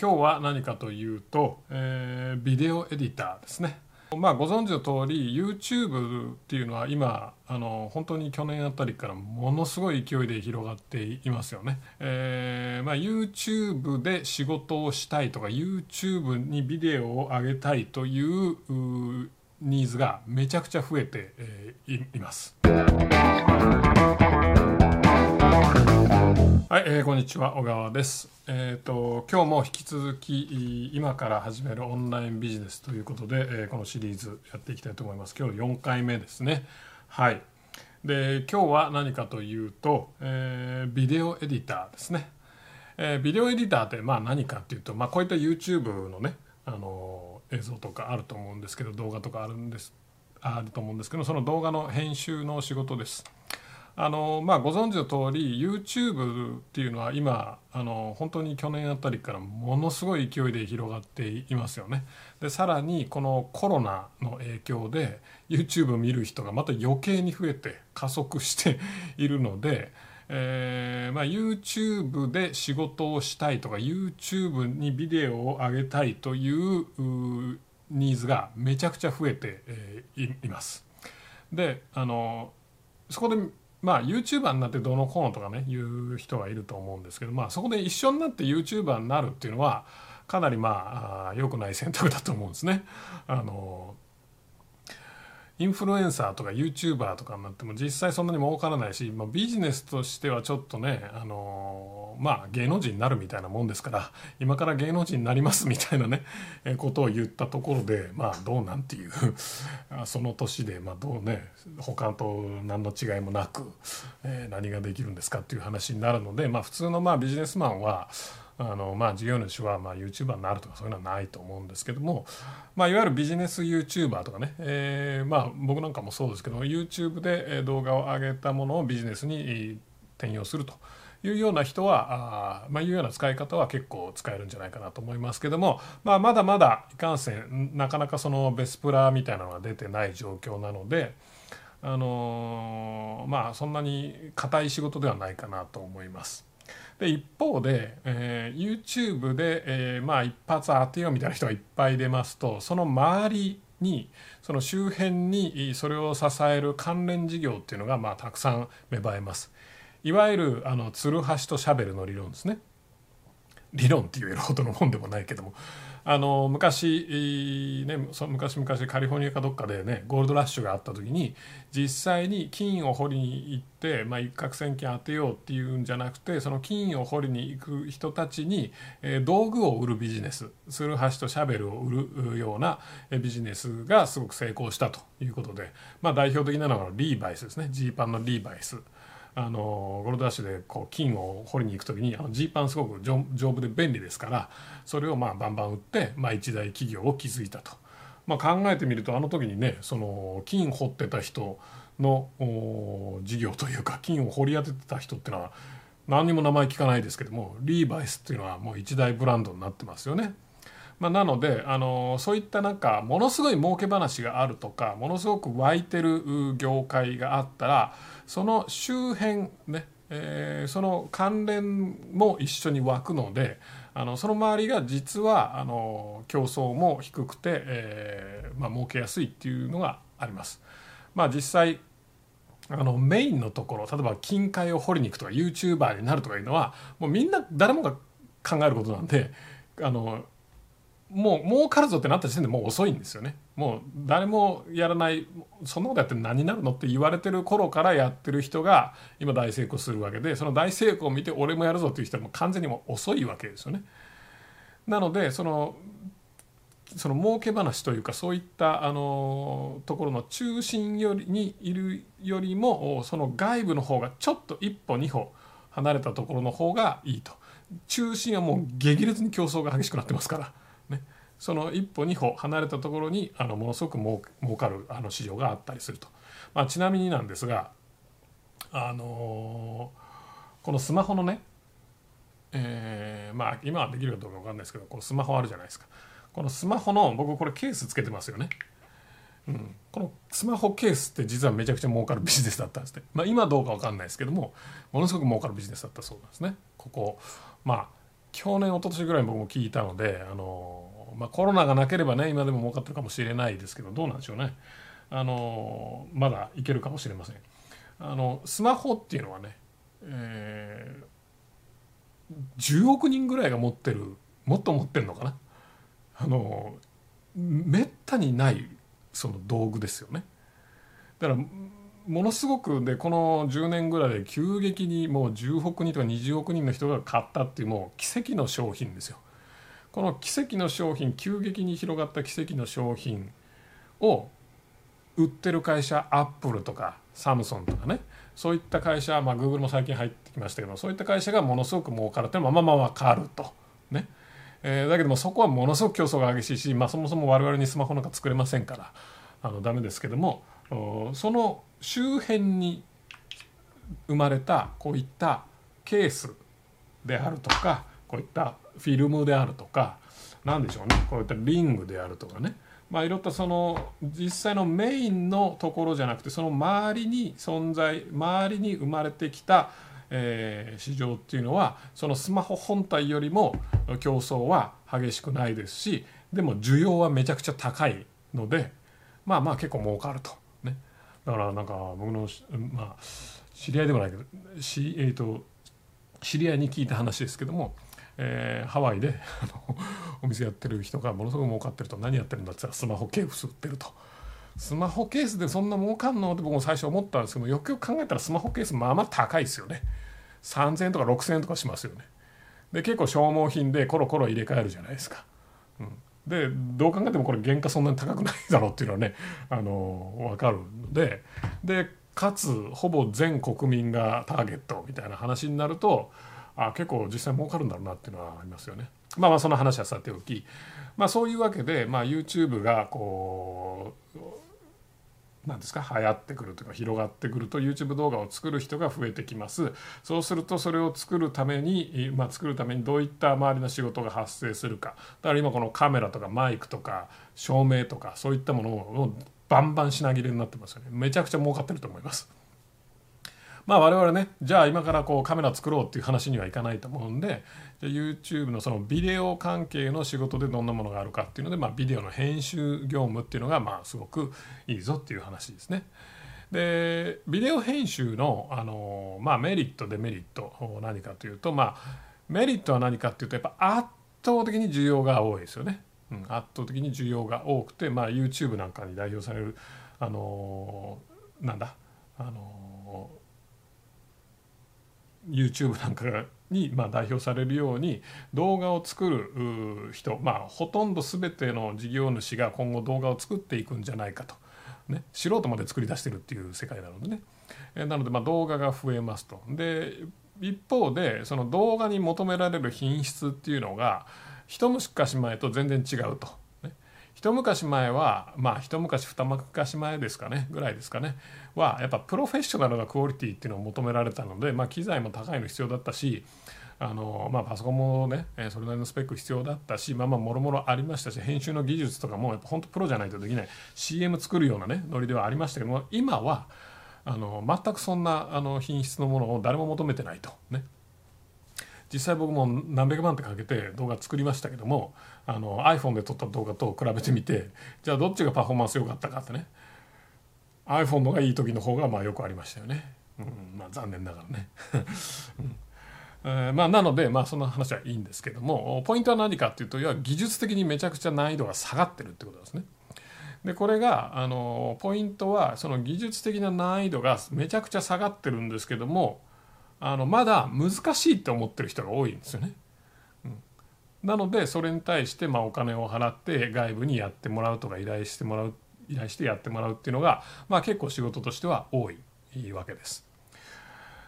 今日は何かというと、えービデオエディターですね。まあ、ご存知の通り YouTube っていうのは今あの本当に去年あたりからものすごい勢いで広がっていますよね。えーまあ、YouTube で仕事をしたいとか YouTube にビデオを上げたいといううーニーズがめちゃくちゃ増えて、いいます。はい、えーこんにちは小川です。えっ、と今日も引き続き今から始めるオンラインビジネスということで、えーこのシリーズやっていきたいと思います。今日4回目ですね。はい。で今日は何かというと、えービデオエディターですね。えービデオエディターってまあ何かっていうと、まあ、こういった YouTube のね、あの映像とかあると思うんですけど動画とかあるんですあると思うんですけどその動画の編集の仕事です。あのまあ、ご存知の通り YouTube っていうのは今あの本当に去年あたりからものすごい勢いで広がっていますよね。でさらにこのコロナの影響で YouTube 見る人がまた余計に増えて加速しているので、えーまあ、YouTube で仕事をしたいとか YouTube にビデオを上げたいというニーズがめちゃくちゃ増えて、えーいいます。であのそこでまあ YouTuber になってどうのこうのとかね言う人はいると思うんですけどまあそこで一緒になって YouTuber になるっていうのはかなりまあ良くない選択だと思うんですね。あのインフルエンサーとか YouTuber とかになっても実際そんなに儲からないし、まあ、ビジネスとしてはちょっとね、あのまあ芸能人になるみたいなもんですから 今から芸能人になりますみたいなねえことを言ったところでまあどうなんていう その年でまあどうね他と何の違いもなく、えー何ができるんですかっていう話になるのでまあ普通のまあビジネスマンはあのまあ事業主はまあ YouTuber になるとかそういうのはないと思うんですけども、まあ、いわゆるビジネス YouTuber とかね、えまあ僕なんかもそうですけど YouTube で動画を上げたものをビジネスに転用するというような人はあまあいうような使い方は結構使えるんじゃないかなと思いますけども、まあ、まだまだいかんせんなかなかそのベスプラみたいなのが出てない状況なので。あのまあそんなに硬い仕事ではないかなと思います。で一方で、えー YouTube で、えーまあ一発当てようみたいな人がいっぱい出ますとその周りにその周辺にそれを支える関連事業っていうのがまあたくさん芽生えます。いわゆるあのツルハシとシャベルの理論ですね。理論って言えるほどのもんでもないけどもあの昔、ね、そ昔々カリフォルニアかどっかでねゴールドラッシュがあった時に実際に金を掘りに行って、まあ、一攫千金当てようっていうんじゃなくてその金を掘りに行く人たちに、えー道具を売るビジネスツルハシとシャベルを売るようなビジネスがすごく成功したということで、まあ、代表的なのはリーバイスですねジーパンのリーバイス。あのゴールドラッシュでこう金を掘りに行く時にジーパンすごく丈夫で便利ですからそれをまあバンバン売って、まあ、一大企業を築いたと、まあ、考えてみるとあの時にねその金掘ってた人の事業というか金を掘り当ててた人っていうのは何にも名前聞かないですけどもリーバイスっていうのはもう一大ブランドになってますよね。まあ、なのであのそういったなんかものすごい儲け話があるとかものすごく湧いてる業界があったらその周辺ね、えーその関連も一緒に湧くのであのその周りが実はあの競争も低くて、えーまあ儲けやすいっていうのがあります。まあ、実際あのメインのところ例えば金塊を掘りに行くとか YouTuber になるとかいうのはもうみんな誰もが考えることなんであのもう儲かるぞってなった時点でもう遅いんですよね。もう誰もやらないそんなことやって何になるのって言われてる頃からやってる人が今大成功するわけでその大成功を見て俺もやるぞっていう人はもう完全にもう遅いわけですよね。なのでそのその儲け話というかそういったあのところの中心よりにいるよりもその外部の方がちょっと一歩二歩離れたところの方がいいと。中心はもう激烈に競争が激しくなってますから。その一歩二歩離れたところにあのものすごく儲儲かるあの市場があったりすると、まあ、ちなみになんですがあのこのスマホのねえーまあ今はできるかどうか分かんないですけどこうスマホあるじゃないですか。このスマホの僕これケースつけてますよね、うん、このスマホケースって実はめちゃくちゃ儲かるビジネスだったんですね、まあ、今どうか分かんないですけどもものすごく儲かるビジネスだったそうなんですね。ここまあ去年一昨年ぐらい僕も聞いたのであの、まあ、コロナがなければね今でも儲かってるかもしれないですけどどうなんでしょうね。あのまだいけるかもしれません。あのスマホっていうのはね、えー、10億人ぐらいが持ってるもっと持ってるのかな。あのめったにないその道具ですよね。だからものすごくでこの10年ぐらいで急激にもう10億人とか20億人の人が買ったっていうもう奇跡の商品ですよ。この奇跡の商品急激に広がった奇跡の商品を売ってる会社アップルとかサムソンとかねそういった会社まあグーグルも最近入ってきましたけどそういった会社がものすごく儲かるっていうのはまあまあまあ分かると。ね、えー、だけどもそこはものすごく競争が激しいし、まあ、そもそも我々にスマホなんか作れませんからあのダメですけどもその周辺に生まれたこういったケースであるとかこういったフィルムであるとか何でしょうね。こういったリングであるとかね。まあいろんなその実際のメインのところじゃなくてその周りに存在周りに生まれてきた、えー、市場っていうのはそのスマホ本体よりも競争は激しくないですしでも需要はめちゃくちゃ高いのでまあまあ結構儲かると。ね、だからなんか僕の、まあ、知り合いでもないけどし、えーと知り合いに聞いた話ですけどもえー、ハワイでお店やってる人がものすごく儲かってると何やってるんだって言ったらスマホケース売ってると。スマホケースでそんな儲かんの？って僕も最初思ったんですけどよくよく考えたらスマホケースまあまあ高いですよね。3000円とか6000円とかしますよね。で結構消耗品でコロコロ入れ替えるじゃないですか、うん、でどう考えてもこれ原価そんなに高くないだろうっていうのはねあの分かるので。でかつほぼ全国民がターゲットみたいな話になるとあ結構実際儲かるんだろうなっていうのはありますよね。まあまあその話はさておき、まあ、そういうわけで、まあ、YouTube がこう何ですか流行ってくるというか広がってくると YouTube 動画を作る人が増えてきますそうするとそれを作るために、まあ、作るためにどういった周りの仕事が発生するかだから今このカメラとかマイクとか照明とかそういったものをバンバン品切れになってますよねめちゃくちゃ儲かってると思います。まあ我々ねじゃあ今からこうカメラ作ろうっていう話にはいかないと思うんでじゃ YouTube のそのビデオ関係の仕事でどんなものがあるかっていうので、まあ、ビデオの編集業務っていうのがまあすごくいいぞっていう話ですね。でビデオ編集のあの、まあ、メリットデメリット何かというとまあメリットは何かっていうとやっぱ圧倒的に需要が多いですよね。うん、圧倒的に需要が多くて、まあ、YouTube なんかに代表されるあのなんだあの YouTube なんかにま代表されるように動画を作る人まあほとんど全ての事業主が今後動画を作っていくんじゃないかと、ね、素人まで作り出してるっていう世界なのでね。えなのでま動画が増えますと。で一方でその動画に求められる品質っていうのが一昔前と全然違うと。一昔前はまあ一昔二昔前ですかねぐらいですかねはやっぱプロフェッショナルなクオリティっていうのを求められたので、まあ、機材も高いの必要だったしあのまあ、パソコンもねそれなりのスペック必要だったしまあまあもろもろありましたし編集の技術とかもやっぱ本当プロじゃないとできない。CM 作るようなねノリではありましたけども今はあの全くそんなあの品質のものを誰も求めてないと。ね。実際僕も何百万ってかけて動画作りましたけどもあの iPhone で撮った動画と比べてみてじゃあどっちがパフォーマンス良かったかってね iPhone のがいい時の方がまあよくありましたよね、うん、まあ残念ながらね、うんえー、まあなのでまあその話はいいんですけどもポイントは何かっていうと要は技術的にめちゃくちゃ難易度が下がってるってことですね。でこれがあのポイントはその技術的な難易度がめちゃくちゃ下がってるんですけどもあのまだ難しいって思ってる人が多いんですよね。なのでそれに対してまあお金を払って外部にやってもらうとか依頼してもらう依頼してやってもらうっていうのが、まあ、結構仕事としては多いわけです。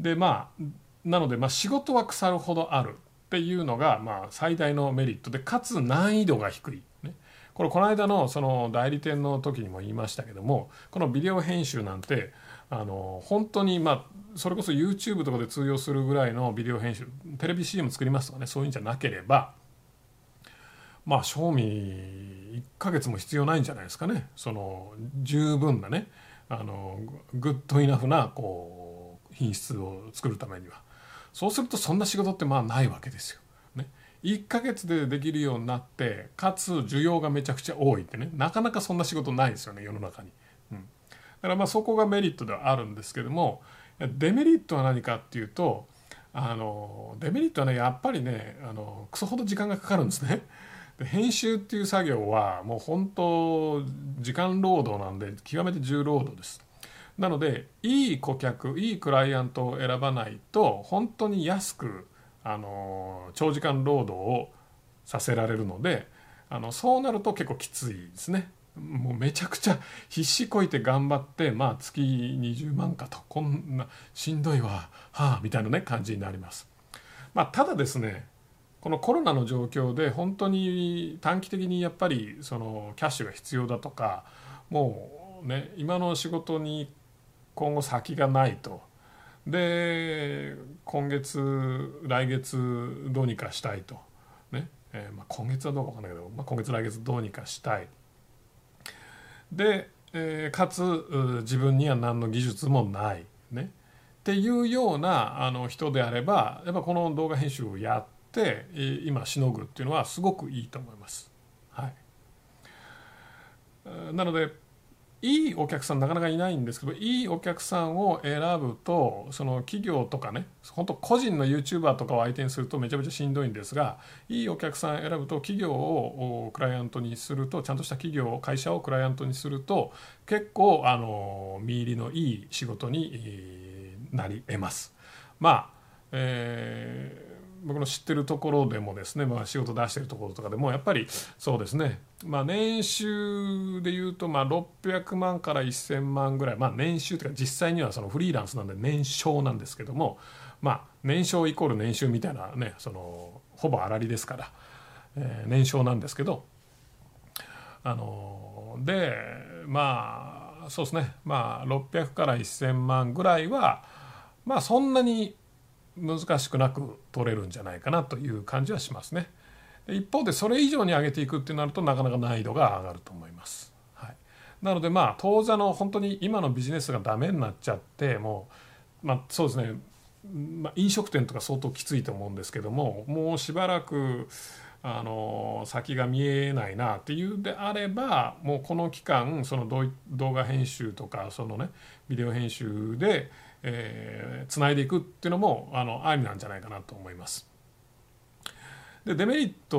でまあなのでまあ仕事は腐るほどあるっていうのがまあ最大のメリットでかつ難易度が低い。ね、これこの間のその代理店の時にも言いましたけどもこのビデオ編集なんてあの本当にまあそれこそ YouTube とかで通用するぐらいのビデオ編集テレビ CM 作りますとかねそういうんじゃなければまあ賞味1ヶ月も必要ないんじゃないですかねその十分なねあのグッドイナフなこう品質を作るためにはそうするとそんな仕事ってまあないわけですよ。ね、1ヶ月でできるようになってかつ需要がめちゃくちゃ多いってねなかなかそんな仕事ないですよね世の中に。うん、だからまあそこがメリットではあるんですけどもデメリットは何かっていうとあのデメリットはねやっぱりねあのクソほど時間がかかるんですね。で編集っていう作業はもう本当時間労働なんで極めて重労働です。なのでいい顧客いいクライアントを選ばないと本当に安くあの長時間労働をさせられるのであのそうなると結構きついですね。もうめちゃくちゃ必死こいて頑張ってまあ月20万かとこんなしんどいわはあみたいなね感じになります。まあ、ただですねこのコロナの状況で本当に短期的にやっぱりそのキャッシュが必要だとかもうね今の仕事に今後先がないと。で今月来月どうにかしたいと。ね、え、まあ、今月はどうか分かんないけど、まあ、今月来月どうにかしたい。で、え、かつ自分には何の技術もない。ね。っていうようなあの人であればやっぱこの動画編集をやって今しのぐっていうのはすごくいいと思います。はい、なのでいいお客さんなかなかいないんですけどいいお客さんを選ぶとその企業とかね本当個人の YouTuber とかを相手にするとめちゃめちゃしんどいんですがいいお客さん選ぶと企業をクライアントにするとちゃんとした企業会社をクライアントにすると結構あの見入りのいい仕事になり得ます。まあえー僕の知ってるところでもですね、まあ、仕事出してるところとかでもやっぱりそうですね、まあ、年収でいうとまあ600万から1000万ぐらい、まあ、年収というか実際にはそのフリーランスなんで年商なんですけども、まあ、年商イコール年収みたいなねそのほぼ粗利ですから、えー、年商なんですけどあのでまあそうですね。まあ600から1000万ぐらいはまあそんなに難しくなく取れるんじゃないかなという感じはしますね。一方でそれ以上に上げていくってなるとなかなか難易度が上がると思います。はい、なのでまあ当座の本当に今のビジネスがダメになっちゃってもうまあそうですね、まあ、飲食店とか相当きついと思うんですけどももうしばらくあの先が見えないなっていうであればもうこの期間その動画編集とかそのねビデオ編集でえー、つないでいくっていうのもあのありなんじゃないかなと思います。でデメリット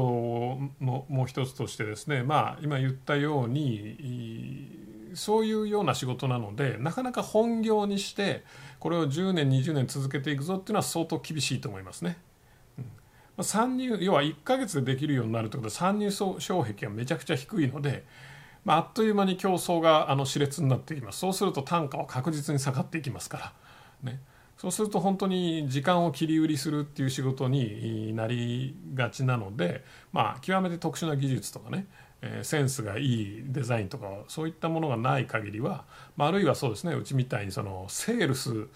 のもう一つとしてですねまあ今言ったようにそういうような仕事なのでなかなか本業にしてこれを10年20年続けていくぞっていうのは相当厳しいと思いますね。参入要は1ヶ月でできるようになるということで参入障壁がめちゃくちゃ低いので、まあ、あっという間に競争があの熾烈になっていきますそうすると単価は確実に下がっていきますから。ね、そうすると本当に時間を切り売りするっていう仕事になりがちなので、まあ、極めて特殊な技術とかね、センスがいいデザインとかそういったものがない限りは、まあ、あるいはそうですねうちみたいにそのセールス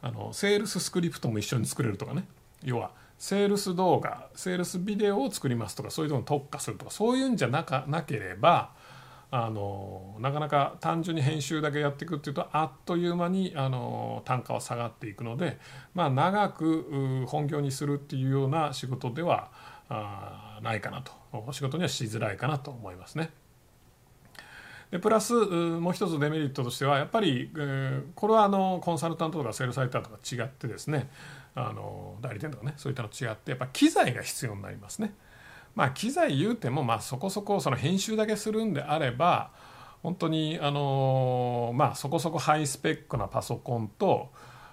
あのセールススクリプトも一緒に作れるとかね要はセールス動画セールスビデオを作りますとかそういうのに特化するとかそういうんじゃなかなければあのなかなか単純に編集だけやっていくっていうとあっという間にあの単価は下がっていくので、まあ、長く本業にするっていうような仕事ではないかなとお仕事にはしづらいかなと思いますね。でプラスもう一つデメリットとしてはやっぱり、えー、これはあのコンサルタントとかセールサイターとか違ってですねあの代理店とかねそういったの違ってやっぱ機材が必要になりますね。まあ機材言うてもまあそこそこその編集だけするんであれば本当にあのまあそこそこハイスペックなパソコンと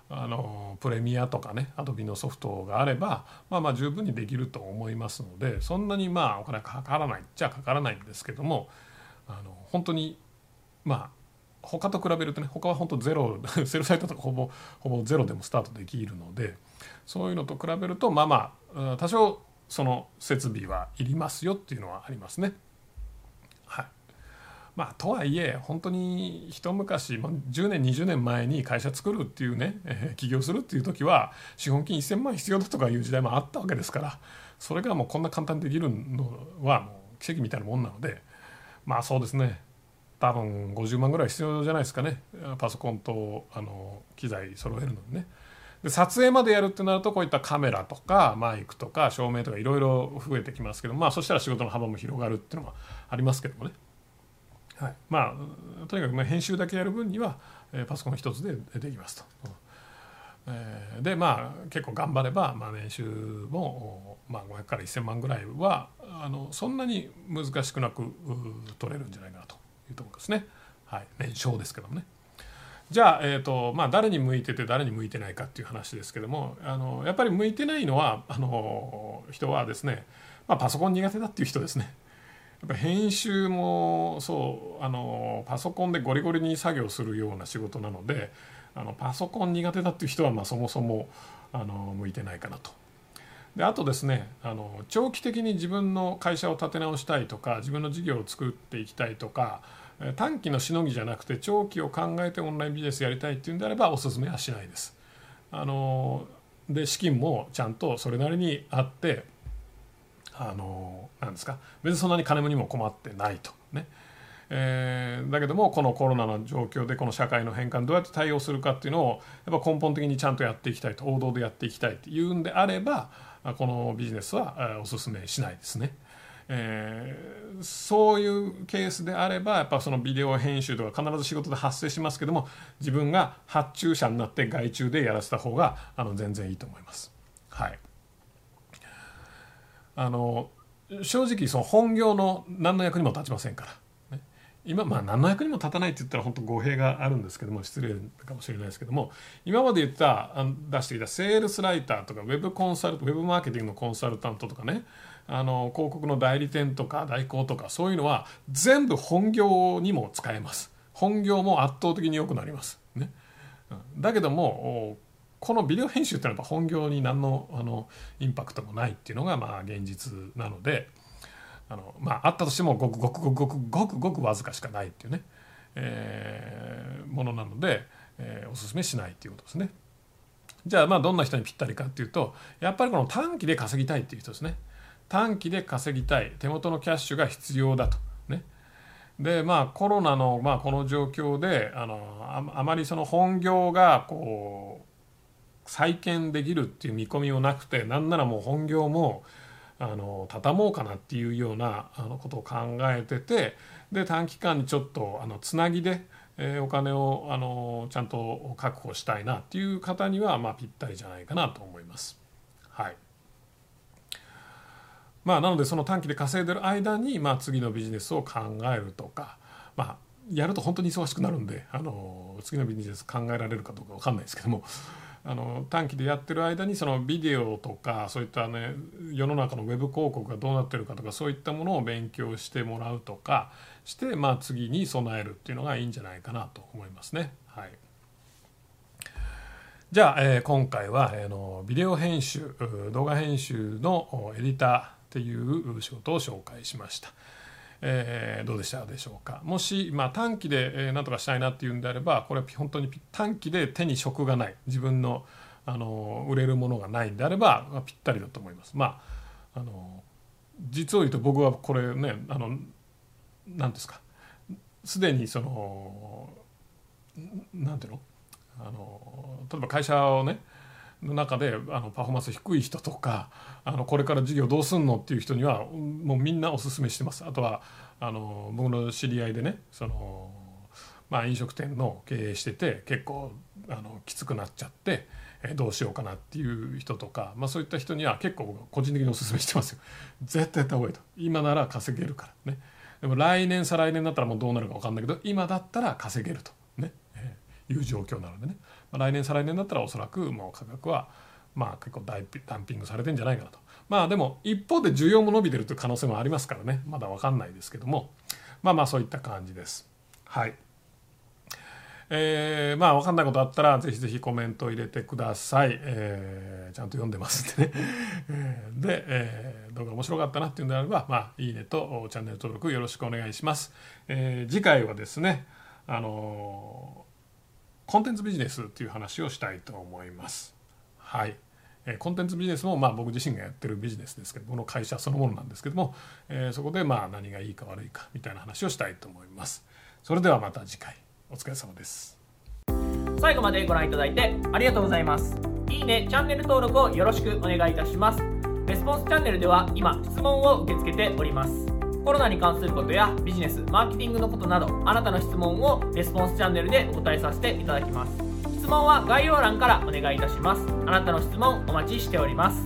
あのプレミアとかねアドビのソフトがあればまあまあ十分にできると思いますのでそんなにまあお金かからないっちゃかからないんですけどもあの本当にまあ他と比べるとね他は本当ゼロ セルサイトとかほぼほぼゼロでもスタートできるのでそういうのと比べるとまあまあ多少その設備はいりますよっていうのはありますね。はいまあ、とはいえ本当に一昔10年20年前に会社作るっていうね、えー、起業するっていう時は資本金1,000万必要だとかいう時代もあったわけですからそれがもうこんな簡単にできるのはもう奇跡みたいなもんなのでまあそうですね。多分50万ぐらい必要じゃないですかね。パソコンとあの機材揃えるのにね。で撮影までやるってなるとこういったカメラとかマイクとか照明とかいろいろ増えてきますけどまあそしたら仕事の幅も広がるっていうのもありますけどもね、はい、まあとにかくまあ編集だけやる分には、えー、パソコン一つでできますと。え、でまあ結構頑張れば、まあ、年収も、まあ、500から1,000万ぐらいはあのそんなに難しくなく取れるんじゃないかなというところですね。はい、年商ですけどもね。じゃあ、えーとまあ、誰に向いてて誰に向いてないかっていう話ですけどもあのやっぱり向いてないのはあの人はですね、まあ、パソコン苦手だっていう人ですね。やっぱ編集もそうあのパソコンでゴリゴリに作業するような仕事なのであのパソコン苦手だっていう人はまあそもそもあの向いてないかなと。であとですねあの長期的に自分の会社を立て直したいとか自分の事業を作っていきたいとか短期のしのぎじゃなくて長期を考えてオンラインビジネスやりたいっていうんであればおすすめはしないです。あので資金もちゃんとそれなりにあってあのなんですか別にそんなに金もにも困ってないとね。えー、だけどもこのコロナの状況でこの社会の変化にどうやって対応するかっていうのをやっぱ根本的にちゃんとやっていきたいと王道でやっていきたいっていうんであればこのビジネスはおすすめしないですね。えー、そういうケースであればやっぱそのビデオ編集とか必ず仕事で発生しますけども自分が発注者になって外注でやらせた方があの全然いいと思います。はい、あの正直その本業の何の役にも立ちませんから。今まあ何の役にも立たないって言ったら本当語弊があるんですけども失礼かもしれないですけども今まで言った出してきたセールスライターとかウェブコンサルウェブマーケティングのコンサルタントとかねあの広告の代理店とか代行とかそういうのは全部本業にも使えます。本業も圧倒的に良くなります。ね。だけどもこのビデオ編集ってのはやっぱ本業に何のあのインパクトもないっていうのがまあ現実なのであのまああったとしてもごくごくごくごくごくごくわずかしかないっていうね、えー、ものなので、えー、おすすめしないっていうことですね。じゃあまあどんな人にぴったりかっていうとやっぱりこの短期で稼ぎたいっていう人ですね。短期で稼ぎたい手元のキャッシュが必要だと。ね、でまあコロナの、まあ、この状況であのあまりその本業がこう再建できるっていう見込みもなくてなんならもう本業もあの畳もうかなっていうようなあのことを考えててで短期間にちょっとあのつなぎで、えー、お金をあのちゃんと確保したいなっていう方には、まあ、ぴったりじゃないかなと思います。はいまあ、なのでその短期で稼いでる間に、まあ、次のビジネスを考えるとか、まあ、やると本当に忙しくなるんであの次のビジネス考えられるかどうか分かんないですけどもあの短期でやってる間にそのビデオとかそういったね世の中のウェブ広告がどうなってるかとかそういったものを勉強してもらうとかして、まあ、次に備えるっていうのがいいんじゃないかなと思いますね。はいじゃあ、えー、今回は、えー、のビデオ編集動画編集のエディターっていう仕事を紹介しました。えー、どうでしたでしょうか？もし、まあ、短期で、何とかしたいなっていうんであればこれは本当に短期で手に職がない自分のあの売れるものがないんであれば、まあ、ぴったりだと思います。まああの実を言うと僕はこれねあの何ですか？すでにその何ていうの？あの例えば会社をねの中であのパフォーマンス低い人とかあのこれから授業どうすんのっていう人にはもうみんなおすすめしてます。あとはあの僕の知り合いでねその、まあ、飲食店の経営してて結構あのきつくなっちゃってえどうしようかなっていう人とか、まあ、そういった人には結構個人的におすすめしてますよ。絶対やった方がいいと。今なら稼げるからね。でも来年再来年だったらもうどうなるか分かんないけど今だったら稼げると、いう状況なのでね。ま来年再来年だったらおそらくもう価格はまあ結構ダンピングされてんじゃないかなと。まあでも一方で需要も伸びてるという可能性もありますからね。まだ分かんないですけども。まあまあそういった感じです。はい。えー、まあ分かんないことあったらぜひぜひコメントを入れてください、えー、ちゃんと読んでますんでね。で、えー、動画面白かったなっていうんであればまあいいねとチャンネル登録よろしくお願いします、えー、次回はですねあのコンテンツビジネスっていう話をしたいと思います。はい。えコンテンツビジネスもまあ僕自身がやってるビジネスですけどこの会社そのものなんですけども、えー、そこでまあ何がいいか悪いかみたいな話をしたいと思います。それではまた次回お疲れ様です。最後までご覧いただいてありがとうございます。いいねチャンネル登録をよろしくお願いいたしますレスポンスチャンネルでは今質問を受け付けておりますコロナに関することやビジネスマーケティングのことなどあなたの質問をレスポンスチャンネルでお答えさせていただきます。質問は概要欄からお願いいたします。あなたの質問お待ちしております。